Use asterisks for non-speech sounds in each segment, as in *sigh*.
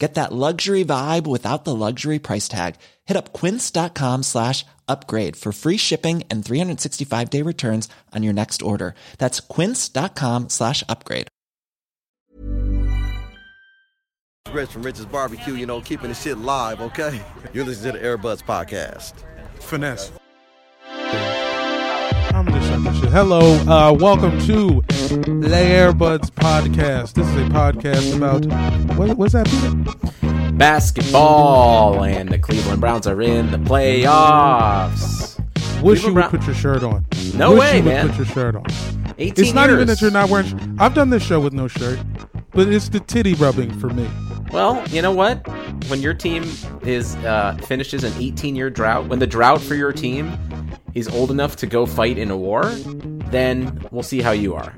Get that luxury vibe without the luxury price tag. Hit up quince.com slash upgrade for free shipping and 365 day returns on your next order. That's quince.com slash upgrade. Rich from Rich's Barbecue, you know, keeping the shit live, okay? You're listening to the Airbuds Podcast. Finesse. Shit. Hello, uh, welcome to the Airbuds Podcast. This is a podcast about what, what's that? Peter? basketball, and the Cleveland Browns are in the playoffs. Wish Cleveland you would Brown- put your shirt on. No Wish way, you would man. Put your shirt on. 18 It's not even that you're not wearing. sh- I've done this show with no shirt, but it's the titty rubbing for me. Well, you know what? When your team is uh, finishes an 18 year drought, when the drought for your team is old enough to go fight in a war, then we'll see how you are.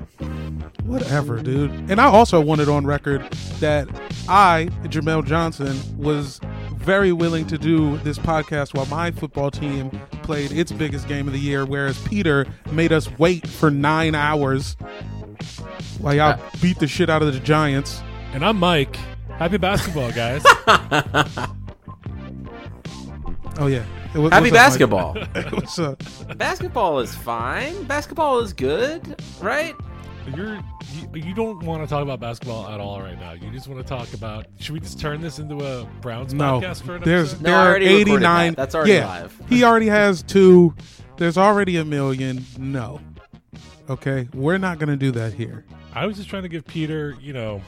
Whatever, dude. And I also wanted on record that I, Jamel Johnson, was very willing to do this podcast while my football team played its biggest game of the year, whereas Peter made us wait for nine hours while y'all uh. beat the shit out of the Giants. And I'm Mike. Happy basketball, guys. *laughs* Oh yeah. *laughs* It was- Happy what's up, basketball. What's up? basketball is fine. Basketball is good, right? You're you, you don't want to talk about basketball at all right now. You just want to talk about. Should we just turn this into a Browns No, podcast for an there's episode? No, there I are 89. that. That's already yeah, live. he already has two. There's already a million. No. Okay, we're not gonna do that here. I was just trying to give Peter, you know.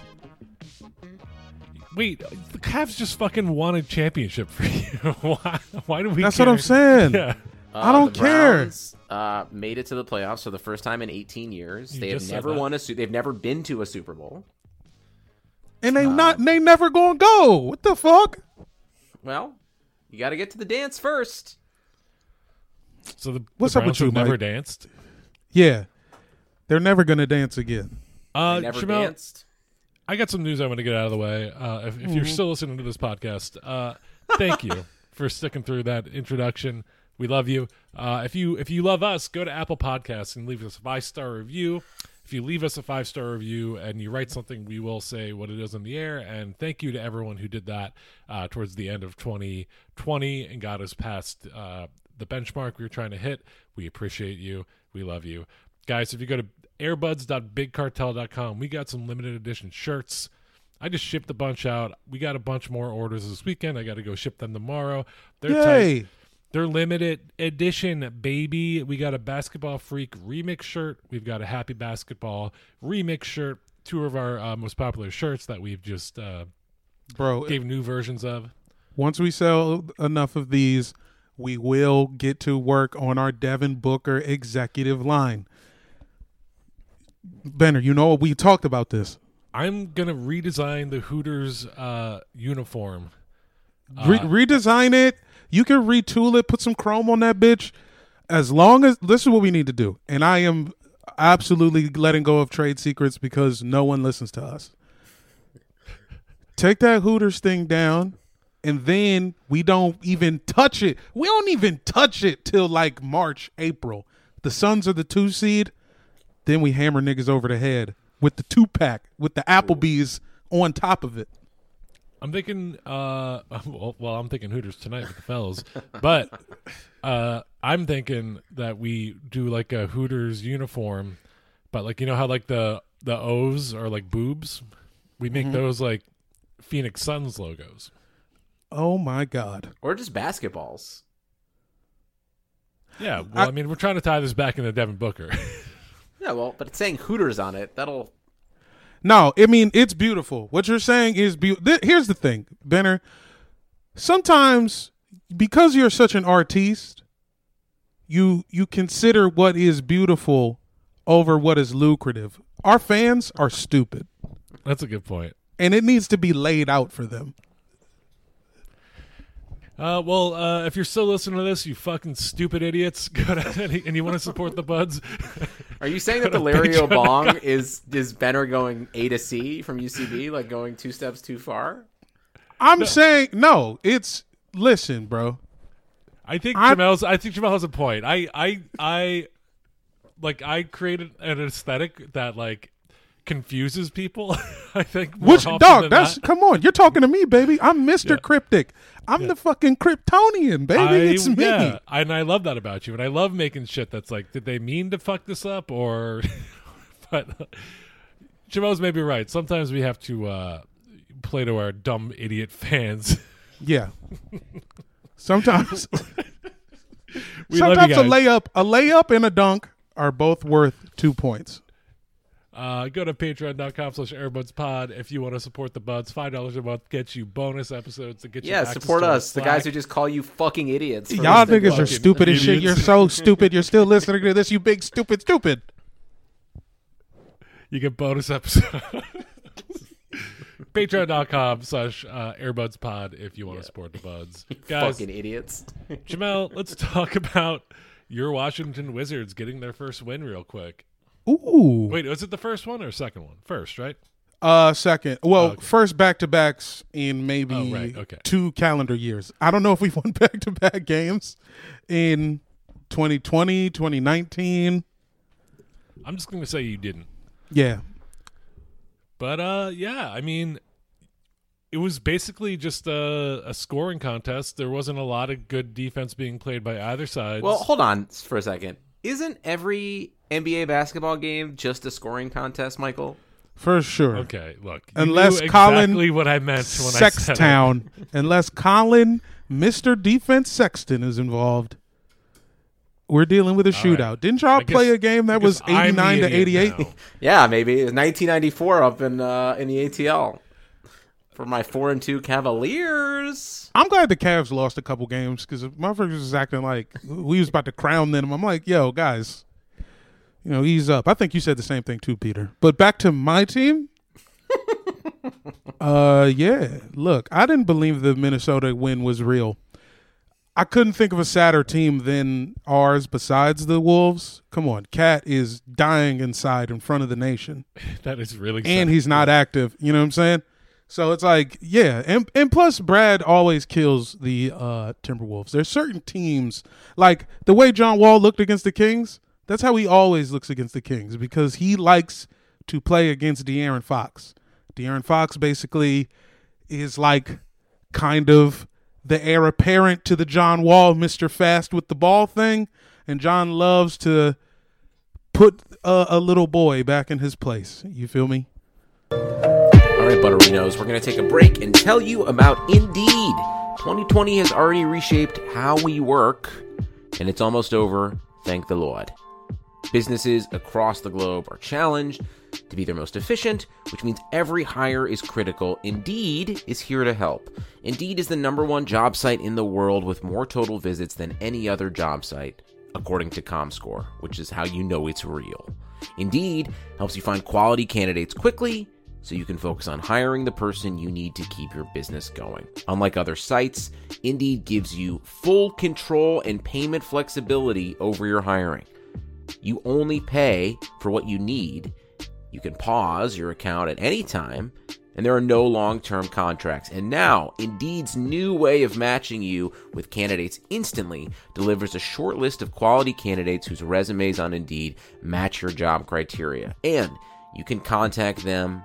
Wait, the Cavs just fucking won a championship for *laughs* you. why? Why do we? That's care? what I'm saying. Yeah. I don't the care. Browns, uh, made it to the playoffs for the first time in 18 years. You they have never won a. Su- they've never been to a Super Bowl. And they not they never gonna go. What the fuck? Well, you got to get to the dance first. So the, What's the up with Browns you, have never Mike? danced. Yeah, they're never gonna dance again. Uh, They never Jamel, danced. I got some news I want to get out of the way. Uh, if, if you're Mm-hmm. still listening to this podcast, uh, thank you *laughs* for sticking through that introduction. We love you. Uh, if you if you love us, go to Apple Podcasts and leave us a five star review. If you leave us a five star review and you write something, we will say what it is in the air. And thank you to everyone who did that uh, towards the end of 2020 and got us past uh, the benchmark we were trying to hit. We appreciate you. We love you, guys. If you go to airbuds.bigcartel.com, we got some limited edition shirts. I just shipped a bunch out. We got a bunch more orders this weekend. I got to go ship them tomorrow. They're tight. They're limited edition, baby. We got a basketball freak remix shirt. We've got a happy basketball remix shirt. Two of our uh, most popular shirts that we've just uh, Bro, gave new versions of. once we sell enough of these, we will get to work on our Devin Booker executive line. Benner, you know we talked about this. I'm gonna redesign the Hooters uh, uniform. Re- redesign it. You can retool it. Put some chrome on that bitch. As long as this is what we need to do, and I am absolutely letting go of trade secrets because no one listens to us. Take that Hooters thing down, and then we don't even touch it. We don't even touch it till like March, April. The Suns are the two seed. Then we hammer niggas over the head with the two pack with the Applebee's on top of it. I'm thinking, uh, *laughs* well, well, I'm thinking Hooters tonight with the fellas, but uh, I'm thinking that we do like a Hooters uniform, but like you know how like the the O's are like boobs, we make those like Phoenix Suns logos. Oh my god. Or just basketballs. Yeah, well, I, mean, we're trying to tie this back into Devin Booker. *laughs* Yeah, well, but it's saying Hooters on it. That'll. No, I mean it's beautiful. What you're saying is beautiful. Here's the thing, Benner. Sometimes because you're such an artiste, you you consider what is beautiful over what is lucrative. Our fans are stupid, That's a good point. and it needs to be laid out for them. Uh, well, uh, if you're still listening to this, you fucking stupid idiots, *laughs* go to and you want to support the buds, *laughs* Are you saying *laughs* that the Larry Obong is is Benner going A to C from UCB, like going two steps too far? I'm saying no. It's listen, bro. I think I- Jamel's. I think Jamel has a point. I, I, I, like I created an aesthetic that like confuses people. *laughs* I think. more Which often dog? than That's not. come on. You're talking to me, baby. I'm Mr. Yeah. Cryptic. I'm the fucking Kryptonian, baby. I, it's me. Yeah, and I love that about you. And I love making shit that's like, did they mean to fuck this up or? *laughs* but Jamel's maybe right. Sometimes we have to uh, play to our dumb idiot fans. *laughs* Yeah. Sometimes, *laughs* we love sometimes a layup, a layup and a dunk are both worth two points. Uh, go to patreon.com slash airbudspod if you want to support the buds. $5 a month gets you bonus episodes to get you Yeah, access support to us, the guys who just call you fucking idiots. Y'all niggas are stupid as shit. You're so stupid. You're still listening to this. You big stupid stupid. You get bonus episodes. *laughs* Patreon.com slash uh, airbudspod if you want to support the buds. *laughs* Guys, fucking idiots. Jamel, let's talk *laughs* about your Washington Wizards getting their first win real quick. Ooh. Wait, was it the first one or second one? First, right? Uh, second. Well, Okay. first back to backs in maybe Oh, right. Okay. two calendar years. I don't know if we've won back to back games in 2020, 2019. I'm just going to say you didn't. Yeah. But uh, yeah, I mean, it was basically just a, a scoring contest. There wasn't a lot of good defense being played by either side. Well, hold on for a second. Isn't every NBA basketball game just a scoring contest, Michael? For sure. okay, look, you Unless knew Colin what I meant when I said. Sexton. *laughs* Unless Colin, Mr. Defense Sexton is involved. We're dealing with a All right. shootout. Didn't y'all I guess- play a game that was guess I'm the 89 to 88? now. Yeah, maybe it was 1994 up in uh, in the ATL for my four and two Cavaliers. I'm glad the Cavs lost a couple games because motherfuckers was acting like we was about to crown them. I'm like, yo, guys, you know, ease up. I think you said the same thing too, Peter. But back to my team. *laughs* uh, yeah. Look, I didn't believe the Minnesota win was real. I couldn't think of a sadder team than ours besides the Wolves. Come on, KAT is dying inside in front of the nation *laughs* That is really and sad. he's not active. You know what I'm saying? So it's like, yeah, and and plus Brad always kills the uh, Timberwolves. There's certain teams like the way John Wall looked against the Kings. That's how he always looks against the Kings because he likes to play against De'Aaron Fox. De'Aaron Fox basically is like kind of the heir apparent to the John Wall Mr. Fast with the ball thing, and John loves to put a, a little boy back in his place. You feel me? Right, Butterinos, we're going to take a break and tell you about Indeed. 2020 has already reshaped how we work, and it's almost over, thank the Lord. Businesses across the globe are challenged to be their most efficient, which means every hire is critical. Indeed is here to help. Indeed is the number one job site in the world with more total visits than any other job site, according to ComScore, which is how you know it's real. Indeed helps you find quality candidates quickly so you can focus on hiring the person you need to keep your business going. Unlike other sites, Indeed gives you full control and payment flexibility over your hiring. You only pay for what you need. You can pause your account at any time, and there are no long term contracts. And now, Indeed's new way of matching you with candidates instantly delivers a short list of quality candidates whose resumes on Indeed match your job criteria. And you can contact them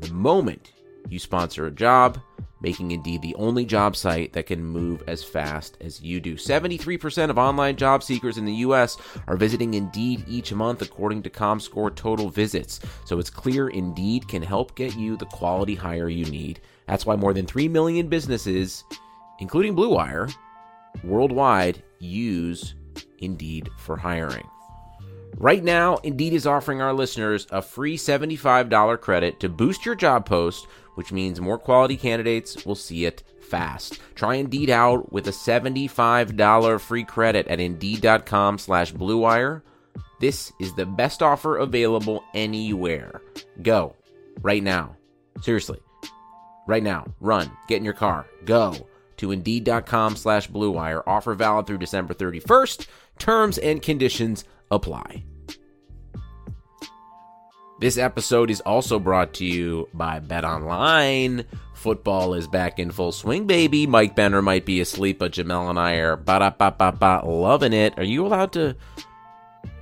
the moment you sponsor a job, making Indeed the only job site that can move as fast as you do. 73% of online job seekers in the U.S. are visiting Indeed each month, according to ComScore Total Visits. So it's clear Indeed can help get you the quality hire you need. That's why more than 3 million businesses, including Blue Wire, worldwide use Indeed for hiring. Right now, Indeed is offering our listeners a free $75 credit to boost your job post, which means more quality candidates will see it fast. Try Indeed out with a $75 free credit at Indeed.com slash BlueWire. This is the best offer available anywhere. Go. Right now. Seriously. Right now. Run. Get in your car. Go to Indeed.com slash BlueWire. Offer valid through December 31st. Terms and conditions apply. This episode is also brought to you by Bet Online. Football is back in full swing, baby. Mike Benner might be asleep, but Jamel and I are ba da ba ba ba loving it. Are you allowed to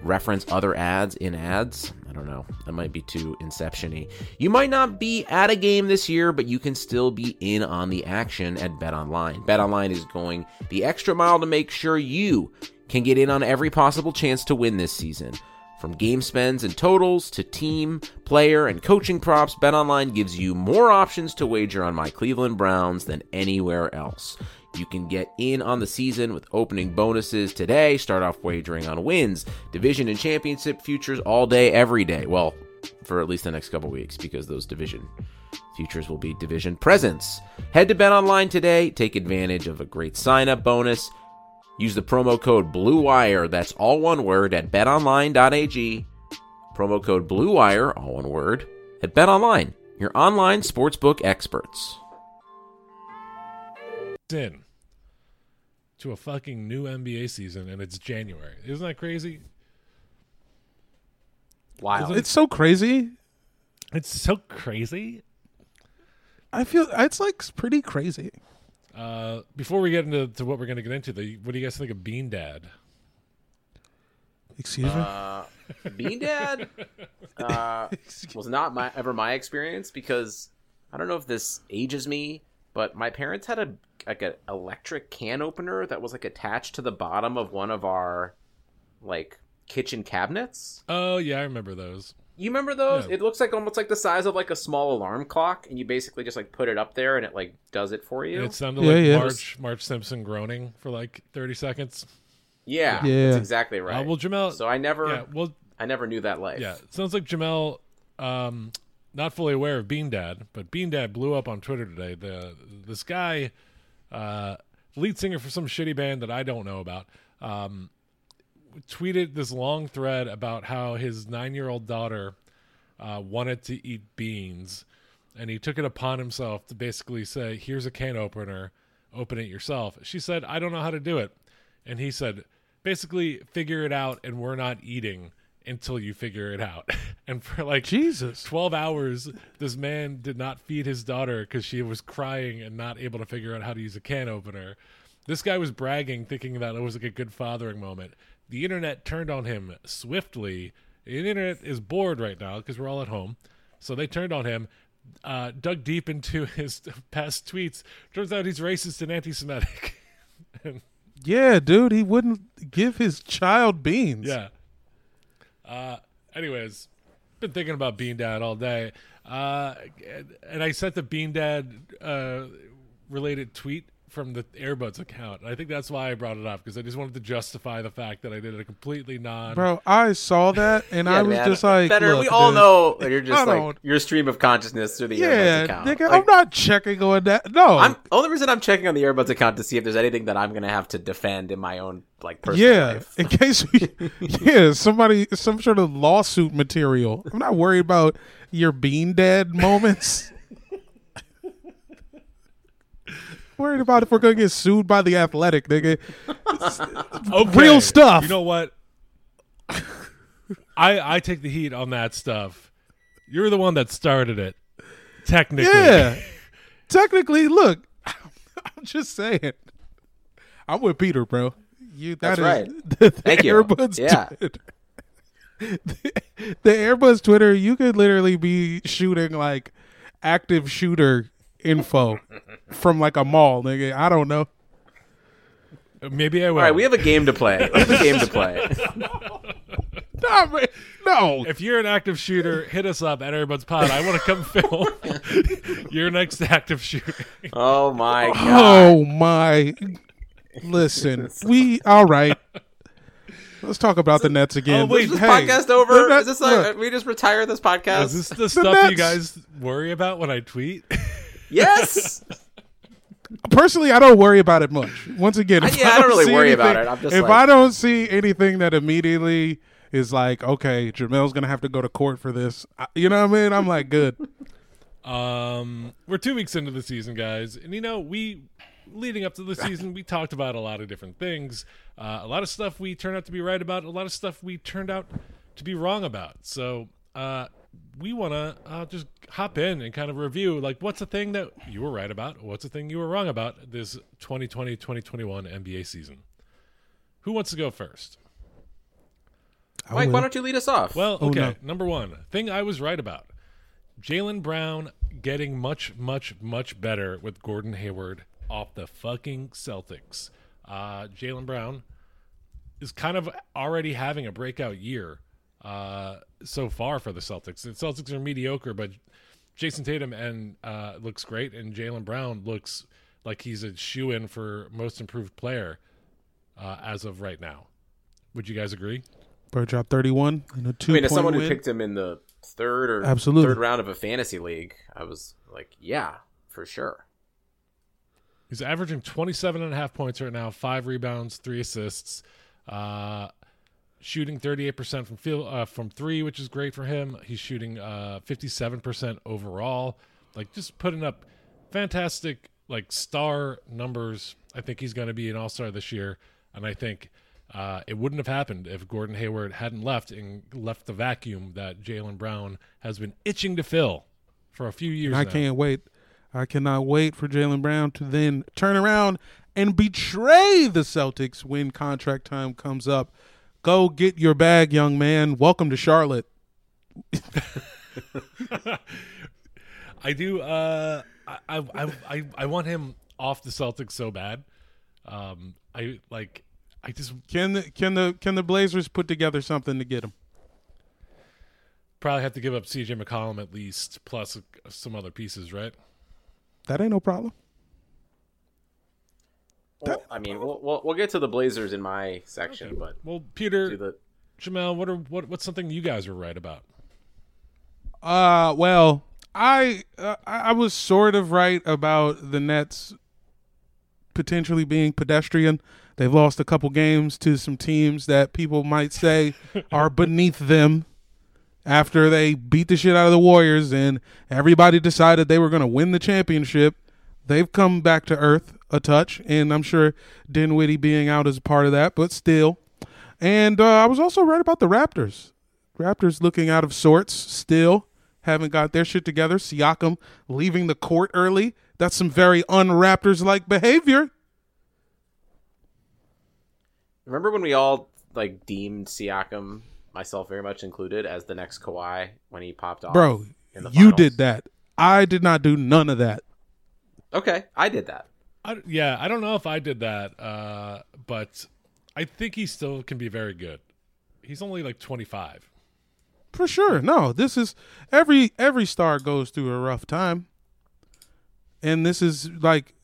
reference other ads in ads? I don't know. That might be too inception-y. You might not be at a game this year, but you can still be in on the action at Bet Online. Bet Online is going the extra mile to make sure you can get in on every possible chance to win this season. From game spends and totals to team, player, and coaching props, BetOnline gives you more options to wager on my Cleveland Browns than anywhere else. You can get in on the season with opening bonuses today. Start off wagering on wins, division, and championship futures all day, every day. Well, for at least the next couple weeks, because those division futures will be division presents. Head to BetOnline today. Take advantage of a great sign up bonus. Use the promo code BLUEWIRE, that's all one word, at betonline.ag. Promo code BLUEWIRE, all one word, at betonline, your online sportsbook experts. in to a fucking new NBA season and it's January. Isn't that crazy? Wow. It's so crazy. It's so crazy. I feel it's like pretty crazy. Uh, before we get into to what we're going to get into, the, what do you guys think of Bean Dad? Excuse me. Uh, Bean Dad *laughs* uh, was not my ever my experience because I don't know if this ages me, but my parents had a like an electric can opener that was like attached to the bottom of one of our like kitchen cabinets. Oh yeah, I remember those. You remember those? Yeah. It looks like almost like the size of like a small alarm clock, and you basically just like put it up there, and it like does it for you. And it sounded Yeah, like yeah. Marge Marge Simpson groaning for like thirty seconds. yeah, Yeah. that's exactly right. Uh, well, Jamel. so I never, yeah, well, I never knew that life. yeah. Sounds like Jamel, um, not fully aware of Bean Dad, but Bean Dad blew up on Twitter today. The this guy, uh, lead singer for some shitty band that I don't know about, um, tweeted this long thread about how his nine year old daughter uh, wanted to eat beans, and he took it upon himself to basically say, "Here's a can opener, open it yourself." She said, "I don't know how to do it," and he said, "Basically, figure it out, and we're not eating." Until you figure it out, *laughs* and for like Jesus. 12 hours this man did not feed his daughter because she was crying and not able to figure out how to use a can opener this guy was bragging thinking that it was like a good fathering moment the internet turned on him swiftly the internet is bored right now because we're all at home so they turned on him uh, dug deep into *laughs* his past tweets turns out he's racist and anti-semitic *laughs* Yeah, dude, he wouldn't give his child beans. Yeah. Uh, anyways, been thinking about Bean Dad all day. Uh, and I sent the Bean Dad uh, related tweet from the Airbuds account. I think that's why I brought it up because I just wanted to justify the fact that I did a completely non. Bro, I saw that *laughs* and I was man. just like, better. look, we all dude, know that you're just I like don't- your stream of consciousness through the Yeah, Airbuds account. nigga, Like, I'm not checking on that. No, I'm only reason I'm checking on the Airbuds account to see if there's anything that I'm gonna have to defend in my own like personal yeah, life. in case we, *laughs* yeah, somebody, some sort of lawsuit material. I'm not worried about your bean dad moments. Worried about if we're gonna get sued by the athletic, nigga. *laughs* Okay, real stuff. You know what? I I take the heat on that stuff You're the one that started it. Technically. Yeah. *laughs* Technically, look, *laughs* I'm just saying. I'm with Peter, bro. You that That's is- right. the, the Thank you. Yeah. Twitter. The, the Airbuds Twitter, you could literally be shooting like active shooter info from like a mall, nigga. I don't know. Maybe I will. All right, we have a game to play. We have a game to play. *laughs* No, man, no. If you're an active shooter, hit us up at Everybody's Pod. I want to come film *laughs* your next active shooter. Oh my oh, god. Oh my! Listen, we all right. Let's talk about the Nets again. Oh, wait, Is this Hey, podcast over? Net- Is this like look, we just retire this podcast? Is this the stuff you guys worry about when I tweet? *laughs* yes. *laughs* personally, I don't worry about it much. Once again, if yeah, I don't really see worry about anything- it. I'm just if like- I don't see anything that immediately is like, okay, Jamel's gonna have to go to court for this. I- You know what I mean? I'm like, good. *laughs* Um, we're two weeks into the season, guys, and you know we leading up to the season, we talked about a lot of different things. Uh, a lot of stuff we turned out to be right about. A lot of stuff we turned out to be wrong about. So uh, we want to uh, just hop in and kind of review like what's the thing that you were right about, what's the thing you were wrong about this 2020-2021 NBA season. Who wants to go first? Mike, why don't you lead us off? Well, Oh, okay. no. Number one thing I was right about: Jaylen Brown getting much, much, much better with Gordon Hayward off the fucking Celtics. Uh, Jaylen Brown is kind of already having a breakout year uh, so far for the Celtics. The Celtics are mediocre, but Jayson Tatum and uh, looks great, and Jaylen Brown looks like he's a shoe in for most improved player uh, as of right now. Would you guys agree? Bird dropped 31 in a two I mean, as point someone who picked him in the third or Absolutely. third round of a fantasy league, I was like, yeah, for sure. He's averaging 27 and a half points right now, five rebounds, three assists, uh, shooting 38% from field uh, from three, which is great for him. He's shooting uh, 57% overall, like just putting up fantastic like star numbers. I think he's going to be an all star this year, and I think uh, it wouldn't have happened if Gordon Hayward hadn't left and left the vacuum that Jaylen Brown has been itching to fill for a few years. I now. can't wait. I cannot wait for Jaylen Brown to then turn around and betray the Celtics when contract time comes up. Go get your bag, young man. Welcome to Charlotte. *laughs* I do. Uh, I, I, I, I, I want him off the Celtics so bad. Um, I like. I just Can the can the can the Blazers put together something to get him? probably have to give up C.J. McCollum at least, plus some other pieces, right? That ain't no problem. Well, I mean, we'll, we'll we'll get to the Blazers in my section, but Well, Peter, the Jamel, what are what what's something you guys were right about? Uh, well, I uh, I I was sort of right about the Nets potentially being pedestrian. They've lost a couple games to some teams that people might say *laughs* are beneath them after they beat the shit out of the Warriors and everybody decided they were going to win the championship. They've come back to earth a touch, and I'm sure Dinwiddie being out is part of that, but still. And uh, I was also right about the Raptors. Raptors looking out of sorts still. Haven't got their shit together. Siakam leaving the court early. That's some very un-Raptors like behavior. remember when we all like deemed Siakam, myself very much included, as the next Kawhi when he popped off, Bro, in the you did that. I did not do none of that. Okay, I did that. I, yeah, I don't know if I did that, uh, but I think he still can be very good. He's only like 25. For sure. No, this is every every star goes through a rough time. And this is like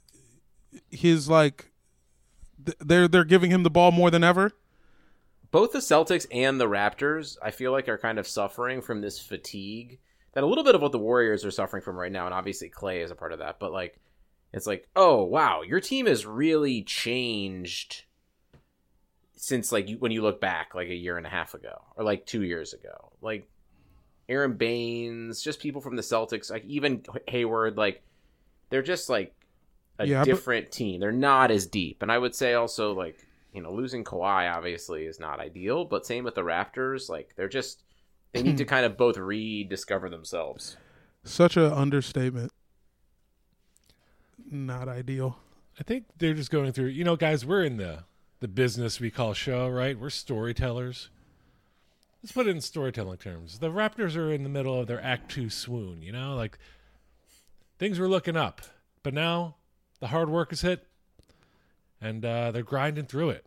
his like th- they're they're giving him the ball more than ever. both the Celtics and the Raptors, I feel like, are kind of suffering from this fatigue that a little bit of what the Warriors are suffering from right now, and obviously Klay is a part of that. But like, it's like, oh wow, your team has really changed since like you, when you look back like a year and a half ago or like two years ago. Like Aron Baynes, just people from the Celtics, like even Hayward, like they're just like a Yeah, but- different team. They're not as deep, and I would say also like you know losing Kawhi obviously is not ideal, but same with the Raptors. Like they're just they need to *clears throat* kind of both rediscover themselves. Such a understatement. Not ideal. I think they're just going through. You know, guys, we're in the the business we call show, right? We're storytellers. Let's put it in storytelling terms. The Raptors are in the middle of their Act Two swoon. You know, like things were looking up, but now the hard work is hit, and uh, they're grinding through it.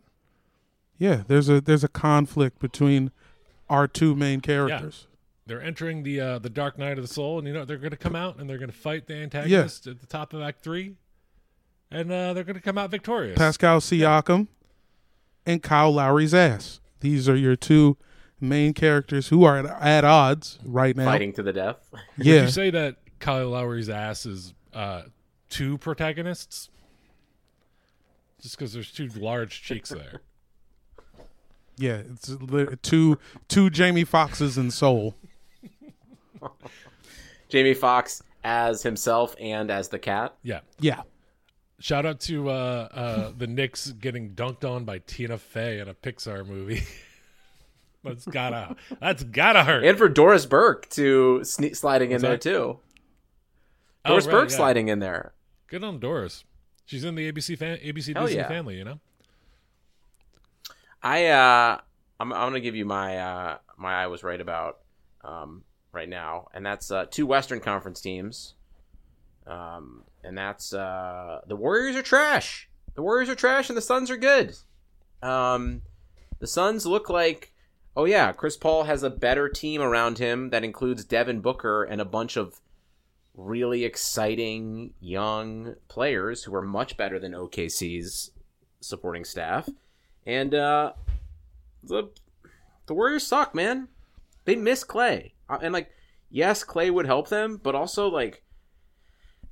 Yeah, there's a there's a conflict between our two main characters. They're entering the uh, the dark night of the soul, and you know they're going to come out and they're going to fight the antagonist at the top of Act Three, and uh, they're going to come out victorious. Pascal Siakam and Kyle Lowry's ass. These are your two main characters who are at, at odds right now. Fighting to the death. *laughs* Would Yeah, you say that Kyle Lowry's ass is uh, two protagonists? Just because there's two large cheeks there. *laughs* yeah. It's two two Jamie Foxxes in Soul. *laughs* Jamie Foxx as himself and as the cat. Yeah. Yeah, Shout out to uh, uh, *laughs* the Knicks getting dunked on by Tina Fey in a Pixar movie. *laughs* that's gotta that's gotta hurt. And for Doris Burke to sne- sliding in there that? too. Oh, Doris right, Burke yeah. sliding in there. Good on Doris. She's in the ABC fan- ABC Disney yeah. family, you know. I uh I'm I'm gonna give you my uh my I was right about um right now, and that's uh two Western Conference teams. Um and that's uh the Warriors are trash. The Warriors are trash and the Suns are good. Um the Suns look like oh yeah, Chris Paul has a better team around him that includes Devin Booker and a bunch of really exciting young players who are much better than OKC's supporting staff. And uh the the Warriors suck, man. They miss Klay. And like yes, Klay would help them, but also like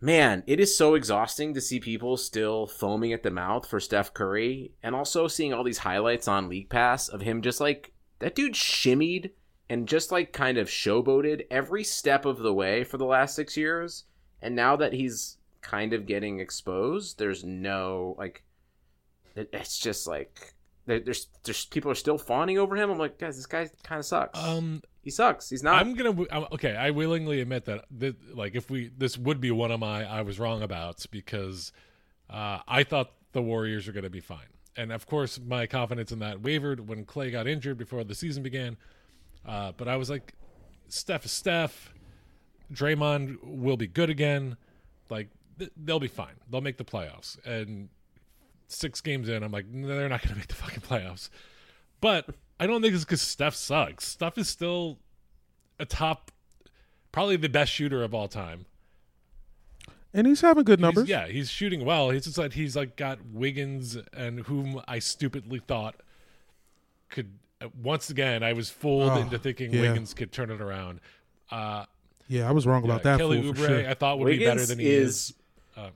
man, it is so exhausting to see people still foaming at the mouth for Steph Curry and also seeing all these highlights on League Pass of him just like that dude shimmied and just like kind of showboated every step of the way for the last 6 years. And now that he's kind of getting exposed, there's no like it's just like there's there's people are still fawning over him. I'm like, guys, this guy kind of sucks. Um, he sucks. He's not. I'm gonna I'm, okay. I willingly admit that, that like if we this would be one of my I was wrong about because uh, I thought the Warriors are gonna be fine, and of course my confidence in that wavered when Klay got injured before the season began. Uh, but I was like, Steph is Steph. Draymond will be good again. Like th- they'll be fine. They'll make the playoffs. And six games in, I'm like, "No, they're not to make the fucking playoffs. But I don't think it's because Steph sucks. Steph is still a top, probably the best shooter of all time. and he's having good He's- numbers. yeah, he's shooting well. He's just like he's like got Wiggins and whom I stupidly thought could uh, once again I was fooled Oh, into thinking yeah. Wiggins could turn it around. Uh, Yeah, I was wrong about yeah, that. Kelly Oubre sure. I thought would be better than he is- is. Uh,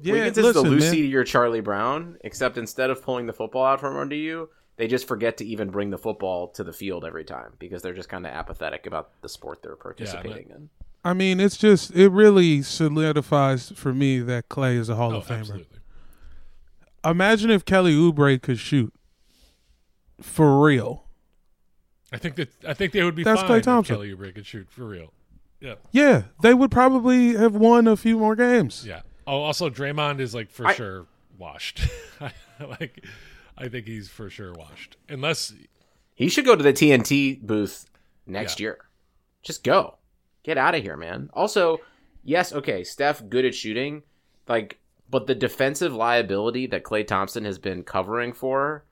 Yeah, Wiggins is listen, the man. Lucy to your Charlie Brown, except instead of pulling the football out from under you, they just forget to even bring the football to the field every time because they're just kind of apathetic about the sport they're participating in. I mean, it's just it really solidifies for me that Klay is a Hall oh, of Famer. absolutely. Imagine if Kelly Oubre could shoot for real. I think that I think they would be That's fine Klay if Thompson. Kelly Oubre could shoot for real. Yeah, Yeah, they would probably have won a few more games. yeah. Oh, also Draymond is like for I- sure washed. *laughs* like, I think he's for sure washed, unless He should go to the TNT booth next Yeah. year. Just go. Get out of here, man. Also, yes, okay, Steph good at shooting, like but the defensive liability that Klay Thompson has been covering for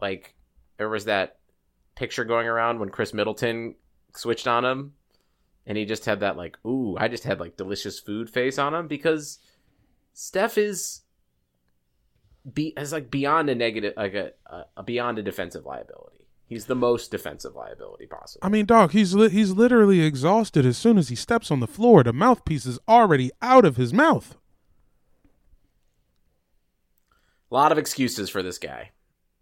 like there was that picture going around when Khris Middleton switched on him and he just had that like ooh, I just had like delicious food face on him because Steph is be is like beyond a negative like a, a, a beyond a defensive liability. He's the most defensive liability possible. I mean, dog, he's li- he's literally exhausted as soon as he steps on the floor. The mouthpiece is already out of his mouth. A lot of excuses for this guy.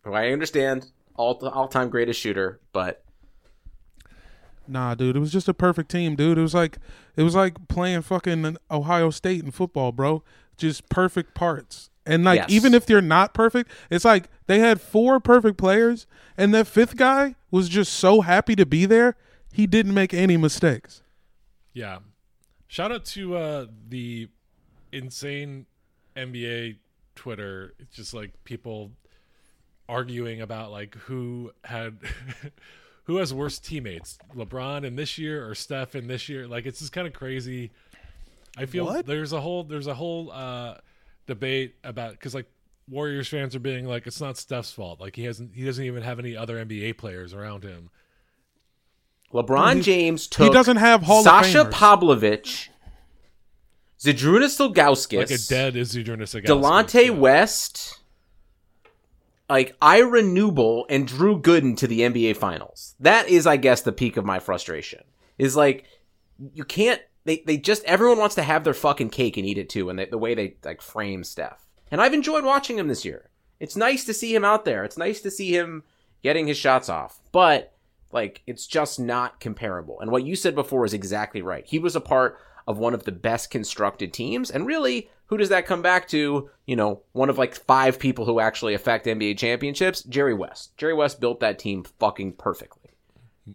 Who I understand, all all time greatest shooter, but Nah, dude, it was just a perfect team, dude. It was like it was like playing fucking Ohio State in football, bro. Just perfect parts. And like Yes. even if they're not perfect, it's like they had four perfect players and that fifth guy was just so happy to be there. he didn't make any mistakes. Yeah. Shout out to uh, the insane NBA Twitter. It's just like people arguing about like who had *laughs* who has worse teammates, LeBron in this year or Steph in this year. Like it's just kind of crazy. I feel What? there's a whole there's a whole uh, debate about because like Warriors fans are being like it's not Steph's fault. Like he hasn't he doesn't even have any other NBA players around him. LeBron He- James he doesn't have Hall of Sasha Famers. Pavlovich, Zydrunas Ilgauskas, Like a dead Izudrunas Delonte West, like Ira Newble and Drew Gooden to the NBA Finals. That is, I guess, the peak of my frustration. Is like you can't. They they just everyone wants to have their fucking cake and eat it too, and they, the way they like frame Steph. And I've enjoyed watching him this year. It's nice to see him out there. It's nice to see him getting his shots off, but like it's just not comparable. And what you said before is exactly right. He was a part of one of the best constructed teams, and really, who does that come back to? You know, one of like five people who actually affect NBA championships, Jerry West. Jerry West built that team fucking perfectly.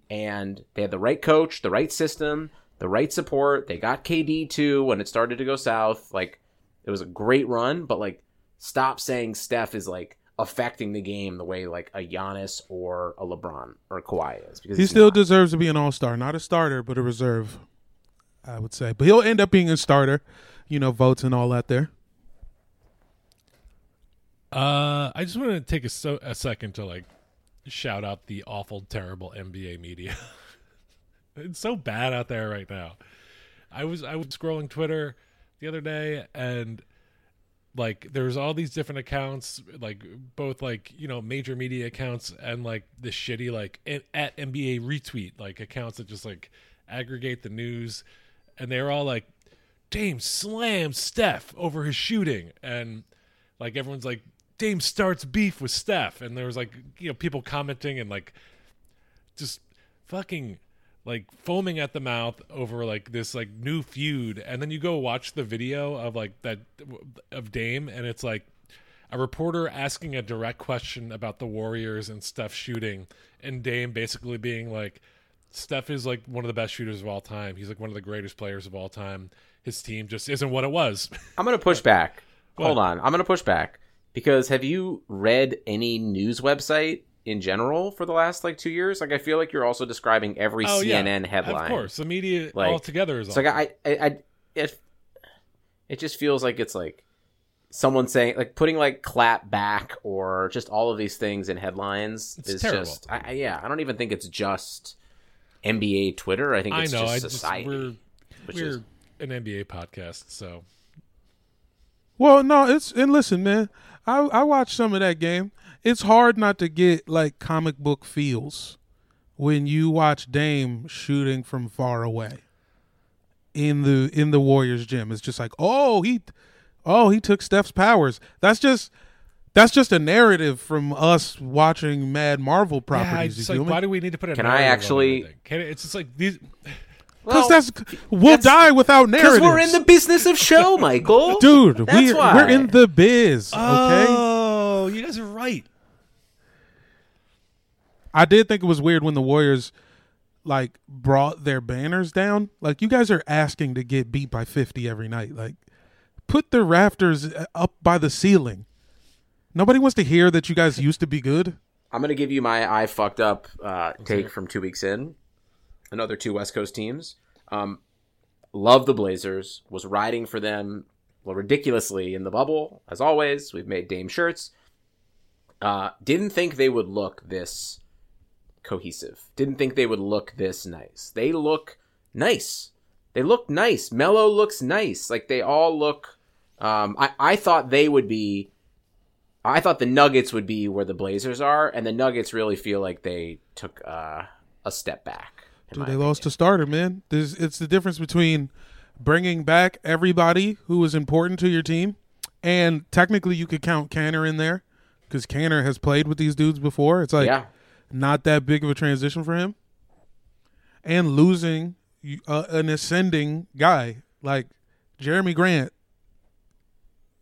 And they had the right coach, the right system, the right support. They got KD too when it started to go south. Like it was a great run, but like stop saying Steph is like affecting the game the way like a Giannis or a LeBron or Kawhi is because He still not. deserves to be an all star, not a starter, but a reserve. I would say, but he'll end up being a starter. You know, votes and all that there. Uh, I just want to take a, so, a second to like shout out the awful, terrible NBA media. *laughs* it's so bad out there right now. I was I was scrolling Twitter the other day and like there's all these different accounts like both like you know major media accounts and like the shitty like at, NBA retweet like accounts that just like aggregate the news. And they're all like Dame slams Steph over his shooting. And like everyone's like Dame starts beef with Steph. And there was like you know people commenting and like just fucking like foaming at the mouth over like this like new feud and then you go watch the video of like that of Dame and it's like a reporter asking a direct question about the Warriors and Steph shooting and Dame basically being like Steph is like one of the best shooters of all time. He's like one of the greatest players of all time. His team just isn't what it was. *laughs* I'm gonna push back. Hold on, I'm gonna push back because have you read any news website in general for the last like two years? Like I feel like you're also describing every oh yeah, CNN headline. Of course, the media Like, altogether is It's like I, I, I, it, it just feels like it's like someone saying like putting like clap back or just all of these things in headlines It's is terrible. just I, I, yeah. I don't even think it's just NBA Twitter. I think I it's know. just I just society. we're which we're is- an NBA podcast, so Well, no, it's and listen, man. I I watched some of that game. It's hard not to get like comic book feels when you watch Dame shooting from far away in the in the Warriors gym. It's just like, oh, he oh, he took Steph's powers. That's just that's just a narrative from us watching Mad Marvel yeah. properties. It's like, why do we need to put a Can I actually- Can it, it's just like these. Because Well, that's we'll that's- die without narratives. Because we're in the business of show, *laughs* Michael. dude. That's We're why. we're in the biz. Okay. Oh, you guys are right. I did think it was weird when the Warriors like brought their banners down. Like you guys are asking to get beat by 50 every night. Like put the rafters uh, up by the ceiling. Nobody wants to hear that you guys used to be good. I'm gonna give you my I fucked up uh, take from two weeks in. Another two West Coast teams. Um, love the Blazers. Was riding for them well, ridiculously in the bubble as always. We've made Dame shirts. Uh, didn't think they would look this cohesive. Didn't think they would look this nice. They look nice. They look nice. Melo looks nice. Like they all look. Um, I I thought they would be I thought the Nuggets would be where the Blazers are, and the Nuggets really feel like they took uh, a step back. Dude, they lost a starter, man. There's, it's the difference between bringing back everybody who is important to your team, and technically you could count Kanter in there because Kanter has played with these dudes before. It's like yeah, not that big of a transition for him, and losing uh, an ascending guy like Jerami Grant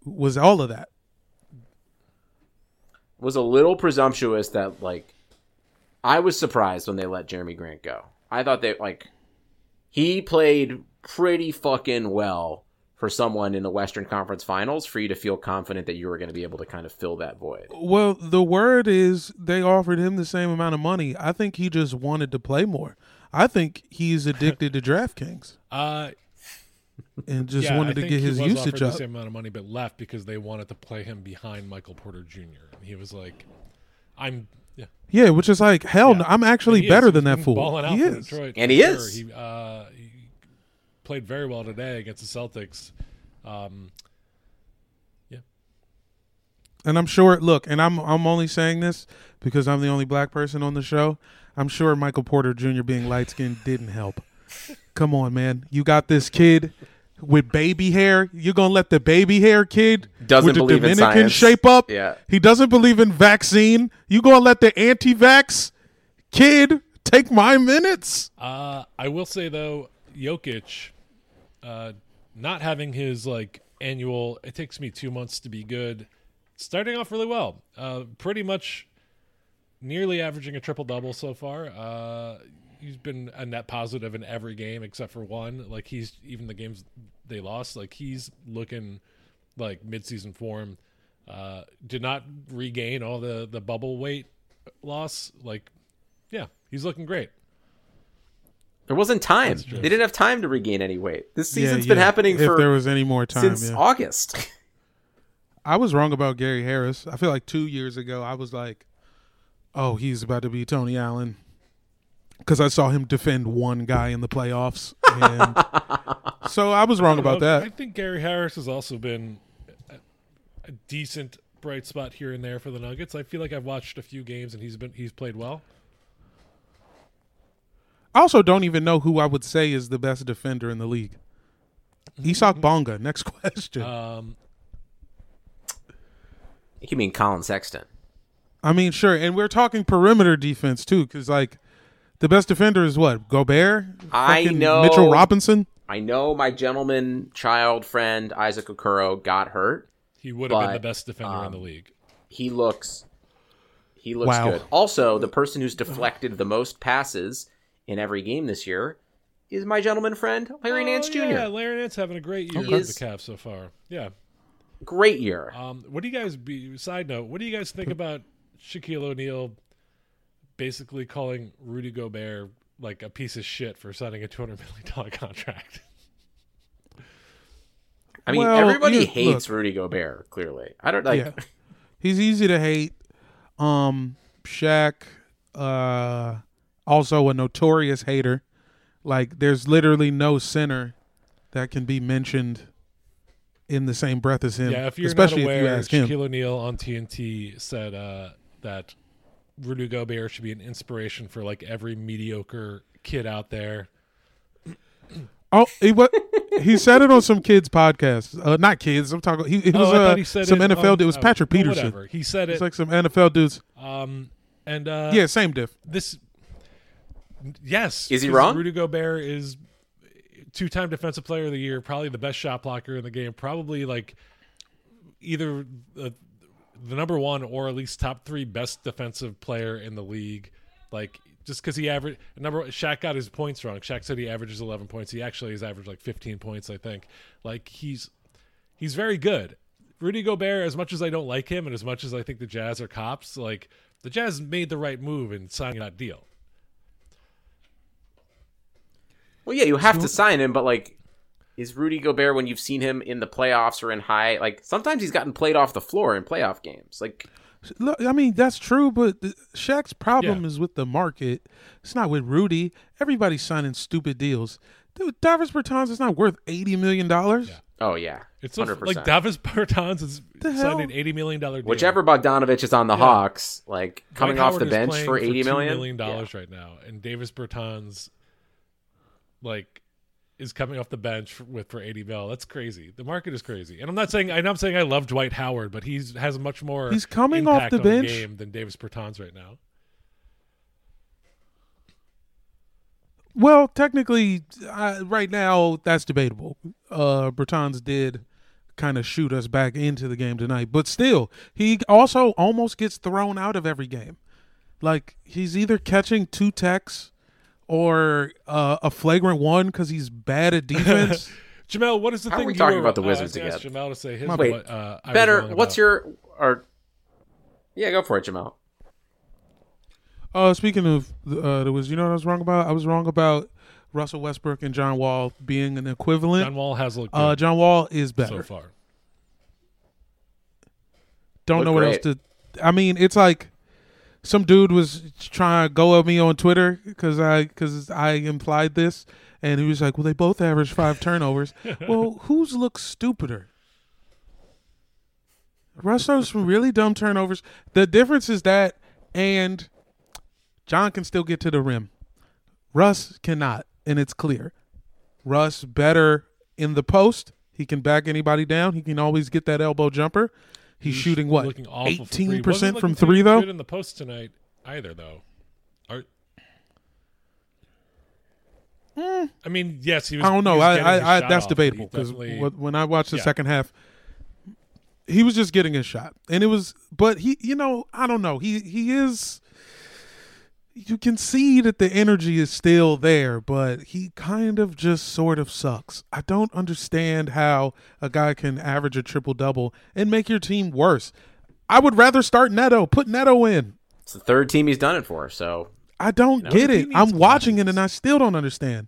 was all of that. was a little presumptuous that like I was surprised when they let Jerami Grant go. I thought that like he played pretty fucking well for someone in the Western Conference Finals for you to feel confident that you were going to be able to kind of fill that void. Well, the word is they offered him the same amount of money. I think he just wanted to play more. I think he's addicted to DraftKings *laughs* Uh, and just yeah, wanted I to think get he his was usage offered up. the same amount of money, but left because they wanted to play him behind Michael Porter Jr. And he was like, "I'm yeah." Yeah, which is like hell. Yeah. no, I'm actually he better is. than He's that fool. He is. Detroit, And he sure. is. He, uh, he played very well today against the Celtics. Um, yeah, And I'm sure. Look, and I'm I'm only saying this because I'm the only black person on the show. I'm sure Michael Porter Jr. being light skinned didn't help. Come on, man. You got this kid with baby hair. You're gonna let the baby hair kid Doesn't with the believe in Dominican science. shape up? Yeah. He doesn't believe in vaccine. You gonna let the anti-vax kid take my minutes? Uh, I will say though, Jokic, uh, not having his like annual. It takes me two months to be good. Starting off really well. Uh, pretty much, nearly averaging a triple double so far. Uh, he's been a net positive in every game except for one. Like he's even the games they lost. Like he's looking like midseason form. Uh, did not regain all the the bubble weight loss. Like, yeah, he's looking great. There wasn't time. That's. They didn't have time to regain any weight. This Yeah, season's been yeah. happening if for there was any more time. since yeah. August. *laughs* I was wrong about Gary Harris. I feel like two years ago I was like, "Oh, he's about to be Tony Allen," because I saw him defend one guy in the playoffs, and *laughs* so I was wrong about Well, that. I think Gary Harris has also been a, a decent bright spot here and there for the Nuggets. I feel like I've watched a few games and he's been he's played well. I also don't even know who I would say is the best defender in the league. Isaac Bonga. Next *laughs* question. Um, you mean Colin Sexton? I mean, sure, and we're talking perimeter defense too, because like the best defender is what Gobert. I know. Mitchell Robinson. I know my gentleman child friend Isaac Okoro got hurt. he would have been the best defender in um, the league. He looks he looks Wow. good. Also, the person who's deflected the most passes in every game this year is my gentleman friend Larry Nance Oh, Jr. Yeah, Larry Nance having a great year Okay. with the Cavs so far. Yeah. Great year. Um, what do you guys be? Side note: What do you guys think about Shaquille O'Neal basically calling Rudy Gobert like a piece of shit for signing a two hundred million dollar contract? *laughs* I mean, well, everybody you- hates look. Rudy Gobert. Clearly, I don't like. Yeah. He's easy to hate. Um, Shaq, uh, also a notorious hater. Like, there's literally no sinner that can be mentioned in the same breath as him. Yeah, if you're especially not aware, if you ask him. Shaquille O'Neal on TNT said uh, that Rudy Gobert should be an inspiration for like every mediocre kid out there. *clears throat* Oh, he what? he said it on some kids' podcast. Uh, not kids. I'm talking. He, it was oh, uh, he said some it NFL. on- It was oh, Patrick Peterson. Whatever. He said it. It's it. like some NFL dudes. um, and uh, yeah, same diff. this. Yes, Is he wrong? Rudy Gobert is two-time Defensive Player of the Year, probably the best shot blocker in the game, probably like either the, the number one or at least top three best defensive player in the league. Like just because he averaged number Shaq got his points wrong. Shaq said he averages 11 points. He actually has averaged like 15 points, I think. Like he's he's very good. Rudy Gobert, as much as I don't like him, and as much as I think the Jazz are cops, like the Jazz made the right move in signing that deal. Well, yeah, you have to sign him, but like, is Rudy Gobert when you've seen him in the playoffs or in high? Like, sometimes he's gotten played off the floor in playoff games. Like, Look, I mean that's true, but the- Shaq's problem Yeah. is with the market. It's not with Rudy. Everybody's signing stupid deals. Dude, Davis Bertans is not worth eighty million dollars. oh yeah, It's a, hundred like. Davis Bertans is The signed hell? an eighty million dollar deal. Whichever Bogdanovich is on the Yeah. Hawks, like coming Dwight off Howard the bench playing for eighty $2 million, million Yeah. dollars right now, and Davis Bertans, like, is coming off the bench for, with for eighty mil. That's crazy. The market is crazy, and I'm not saying I'm not saying I love Dwight Howard, but he's has much more. He's coming off the bench. game than Davis Bertans right now. Well, technically, uh, right now that's debatable. Uh, Bertans did kind of shoot us back into the game tonight, but still, he also almost gets thrown out of every game. Like he's either catching two techs or uh, a flagrant one because he's bad at defense. *laughs* Jamel, what is the How are thing we you talking were- about the uh, I was Wizards gonna ask again? Jamel to say his. Wait, what, uh, Better. What's about. your or? Yeah, go for it, Jamal. uh, speaking of, uh, there was you know what I was wrong about? I was wrong about Russell Westbrook and John Wall being an equivalent. John Wall has looked uh, John Wall is better so far. Don't Look know what great. else to. I mean, it's like some dude was trying to go at me on Twitter because I because I implied this, and he was like, "Well, they both average five *laughs* turnovers." well, whose looks stupider? Russ throws some really dumb turnovers. The difference is that, and John can still get to the rim. Russ cannot, and it's clear. Russ better in the post. He can back anybody down. He can always get that elbow jumper. He's shooting what Looking awful for three. eighteen percent from three though. Good in the post tonight either though. Are, eh. I mean, yes, he was. I don't know. I, I, I that's off, debatable because definitely- when I watched the Yeah. second half, he was just getting his shot, and it was. But he, you know, I don't know. He he is. You can see that the energy is still there, but he kind of just sort of sucks. I don't understand how a guy can average a triple double and make your team worse. I would rather start Neto. Put Neto in. It's the third team he's done it for. So I don't No, get it. I'm watching it and I still don't understand.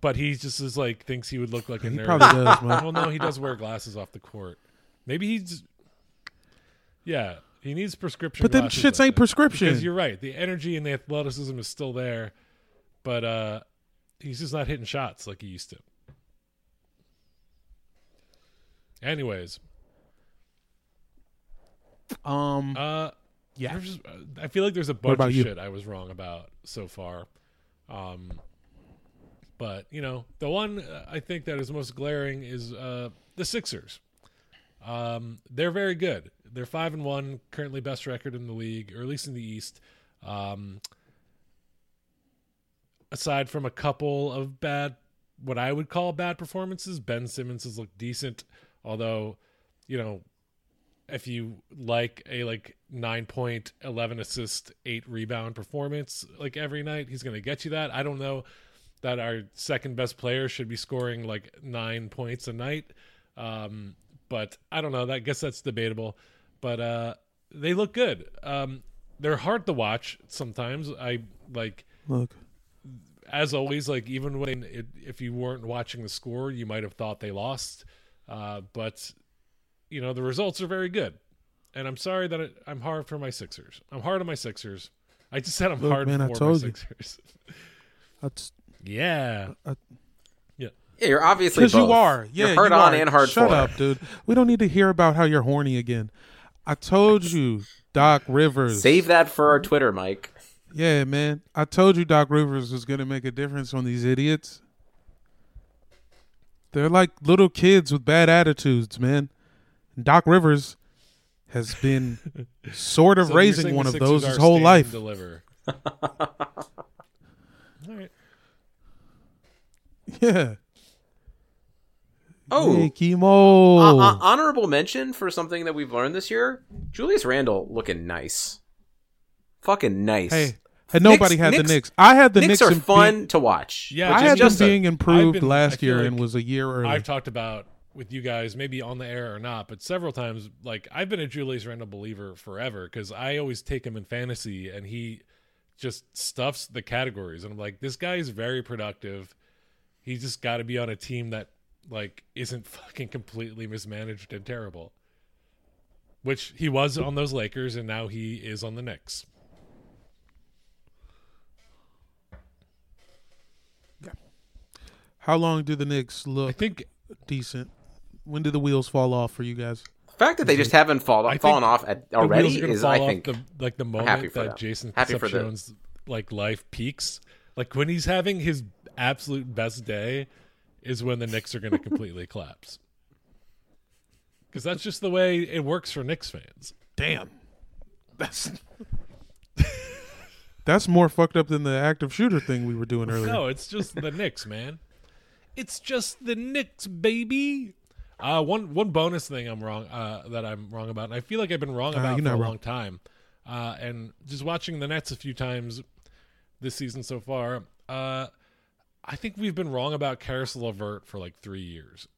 but he just is like thinks he would look like a He nerd. probably does, man. well, no, he does wear glasses off the court. Maybe he's. Yeah, he needs prescription. But glasses, shits ain't prescription. Because you're right, the energy and the athleticism is still there, but uh he's just not hitting shots like he used to. Anyways, Um, uh, yeah. there's- I feel like there's a bunch of you? shit I was wrong about so far. Um, but you know, the one uh, I think that is most glaring is uh, the Sixers. Um, they're very good. They're five and one, currently best record in the league, or at least in the East. Um, aside from a couple of bad, what I would call bad performances, Ben Simmons has looked decent. Although, you know, if you like a like nine point, eleven assist, eight rebound performance like every night, he's going to get you that. I don't know that our second best player should be scoring like nine points a night. Um, but I don't know. I guess that's debatable. But uh, they look good. Um, they're hard to watch sometimes. I like look. as always, like even when it, if you weren't watching the score, you might have thought they lost. Uh, but you know the results are very good, and I'm sorry that it, I'm hard for my Sixers. I'm hard on my Sixers. I just said I'm Look, hard man, I for my you. Sixers. *laughs* That's yeah, yeah, you're obviously because you are. Yeah, you're hard you on are. and hard Shut for. up, dude. We don't need to hear about how you're horny again. I told you, Doc Rivers. Save that for our Twitter, Mike. Yeah, man. I told you Doc Rivers was going to make a difference on these idiots. They're like little kids with bad attitudes, man. And Doc Rivers has been *laughs* sort of So raising one of those his whole life. Deliver. *laughs* All right. Yeah. Oh, Hey, Kimo. Uh, uh, honorable mention for something that we've learned this year: Julius Randle looking nice, fucking nice. hey, and nobody Knicks- had Knicks- the Knicks. I had the Knicks, Knicks are in fun being- to watch. Yeah, I is had them just a- being improved been- last year like and was a year early. I've talked about with you guys, maybe on the air or not, but several times. Like I've been a Julius Randle believer forever because I always take him in fantasy, and he just stuffs the categories, and I'm like, this guy is very productive. He's just got to be on a team that like isn't fucking completely mismanaged and terrible. Which he was on those Lakers, and now he is on the Knicks. Yeah. How long do the Knicks look I think decent? When do the wheels fall off for you guys? The fact that they just haven't fall, I fallen off at, already are is, I think, the, like the happy moment for that them. Jason Happy for. Concepcion's like life peaks. Like when he's having his absolute best day, is when the Knicks are going to completely *laughs* collapse. Because that's just the way it works for Knicks fans. Damn. That's *laughs* That's more fucked up than the active shooter thing we were doing earlier. No, it's just the Knicks, man. It's just the Knicks, baby. Uh, one one bonus thing I'm wrong uh, that I'm wrong about, and I feel like I've been wrong Uh, about you're for a wrong. long time. Uh, and just watching the Nets a few times, this season so far. I think we've been wrong about Caris LeVert for like three years.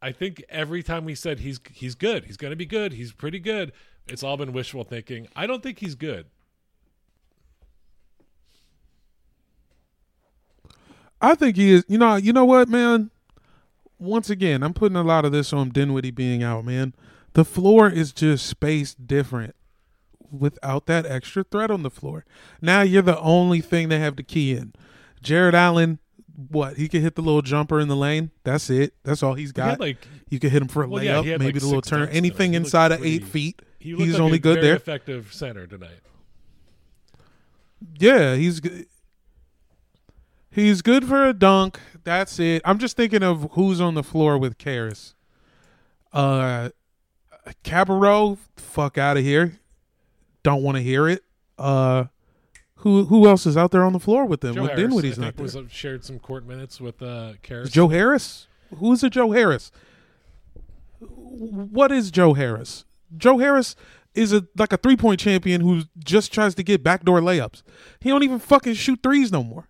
I think every time we said he's he's good, he's going to be good, he's pretty good. It's all been wishful thinking. I don't think he's good. I think he is. You know. You know what, man. Once again, I'm putting a lot of this on Dinwiddie being out, man. The floor is just spaced different without that extra threat on the floor. Now you're the only thing they have to key in. Jarrett Allen, what he could hit the little jumper in the lane. That's it. That's all he's got. had, like you could hit him for a Well, yeah, layup, he had, maybe like, the little turn. Anything He inside of pretty- eight feet, he he's like only a good very there. Effective center tonight. Yeah, he's he's good for a dunk. That's it. I'm just thinking of who's on the floor with Caris. Uh, Cabarrot, fuck out of here. Don't want to hear it. Uh, who who else is out there on the floor with them? Joe With Harris, Dinwiddie's I not think, there. was uh, shared some court minutes with uh, Caris. Joe Harris. Who's a Joe Harris? What is Joe Harris? Joe Harris is a like a three point champion who just tries to get backdoor layups. He don't even fucking shoot threes no more.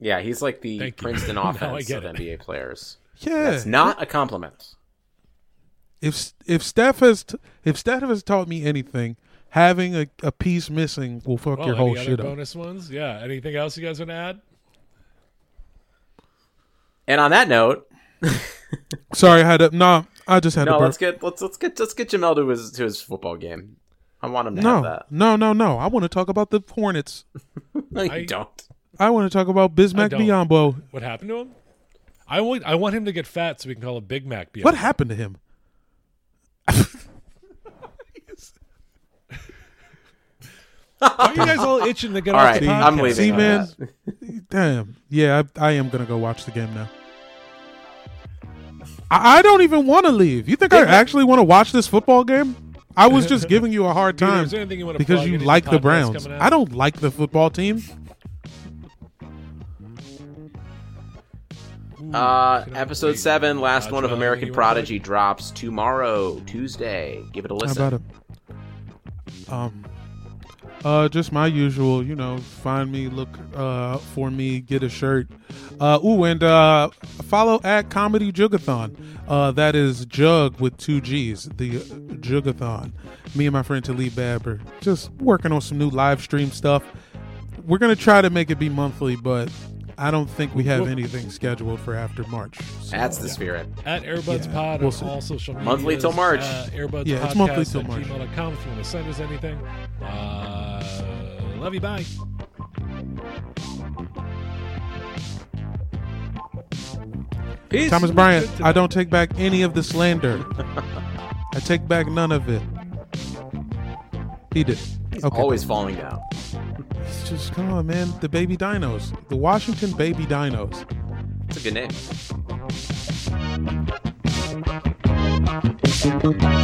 Yeah, he's like the Thank. Princeton *laughs* Now I offense get of it. NBA players. Yeah, That's not a compliment. if if Steph has t- if Steph has taught me anything, having a, a piece missing will fuck Well, your any whole other shit up. bonus ones? Yeah. Anything else you guys want to add? And on that note, *laughs* Sorry, I had to. No, I just had no, to. Burp. let's get let's let's get let's get Jamel to his to his football game. I want him to no, have that. no, no, no. I want to talk about the Hornets. *laughs* No, you I- don't. I want to talk about Bismack don't. Biyombo. What happened to him? I want I want him to get fat so we can call him Big Mac. Beyond. What happened to him? Why are you guys all itching to get All off right, the podcast? I'm leaving. See, man. *laughs* Damn. Yeah, I, I am gonna go watch the game now. I, I don't even want to leave. You think I actually want to watch this football game? I was just *laughs* giving you a hard Peter, time is there you wanna because you like the Browns. I don't like the football team. Uh, episode seven, last Uh, one of American you wanna plug? Prodigy drops tomorrow, Tuesday. Give it a How listen. about it? Um, uh, just my usual. You know, find me, look uh for me, get a shirt. Uh, ooh, and uh, follow at Comedy Jugathon. Uh, that is Jug with two G's. The Jugathon. Me and my friend Talib Babber just working on some new live stream stuff. We're gonna try to make it be monthly, but I don't think we have Well- anything scheduled for after March. So, That's the spirit. At Airbuds Yeah, Pod we'll on see. all social media. Monthly till March. Uh, Airbuds Yeah, it's Podcast monthly till March. gmail.com if you want to send us anything. Uh, love you. Bye. Peace. Thomas Bryant, I don't take back any of the slander. *laughs* I take back none of it. He did. He's Okay. always falling down. It's just come on, man. The baby dinos, the Washington baby dinos. It's a good name.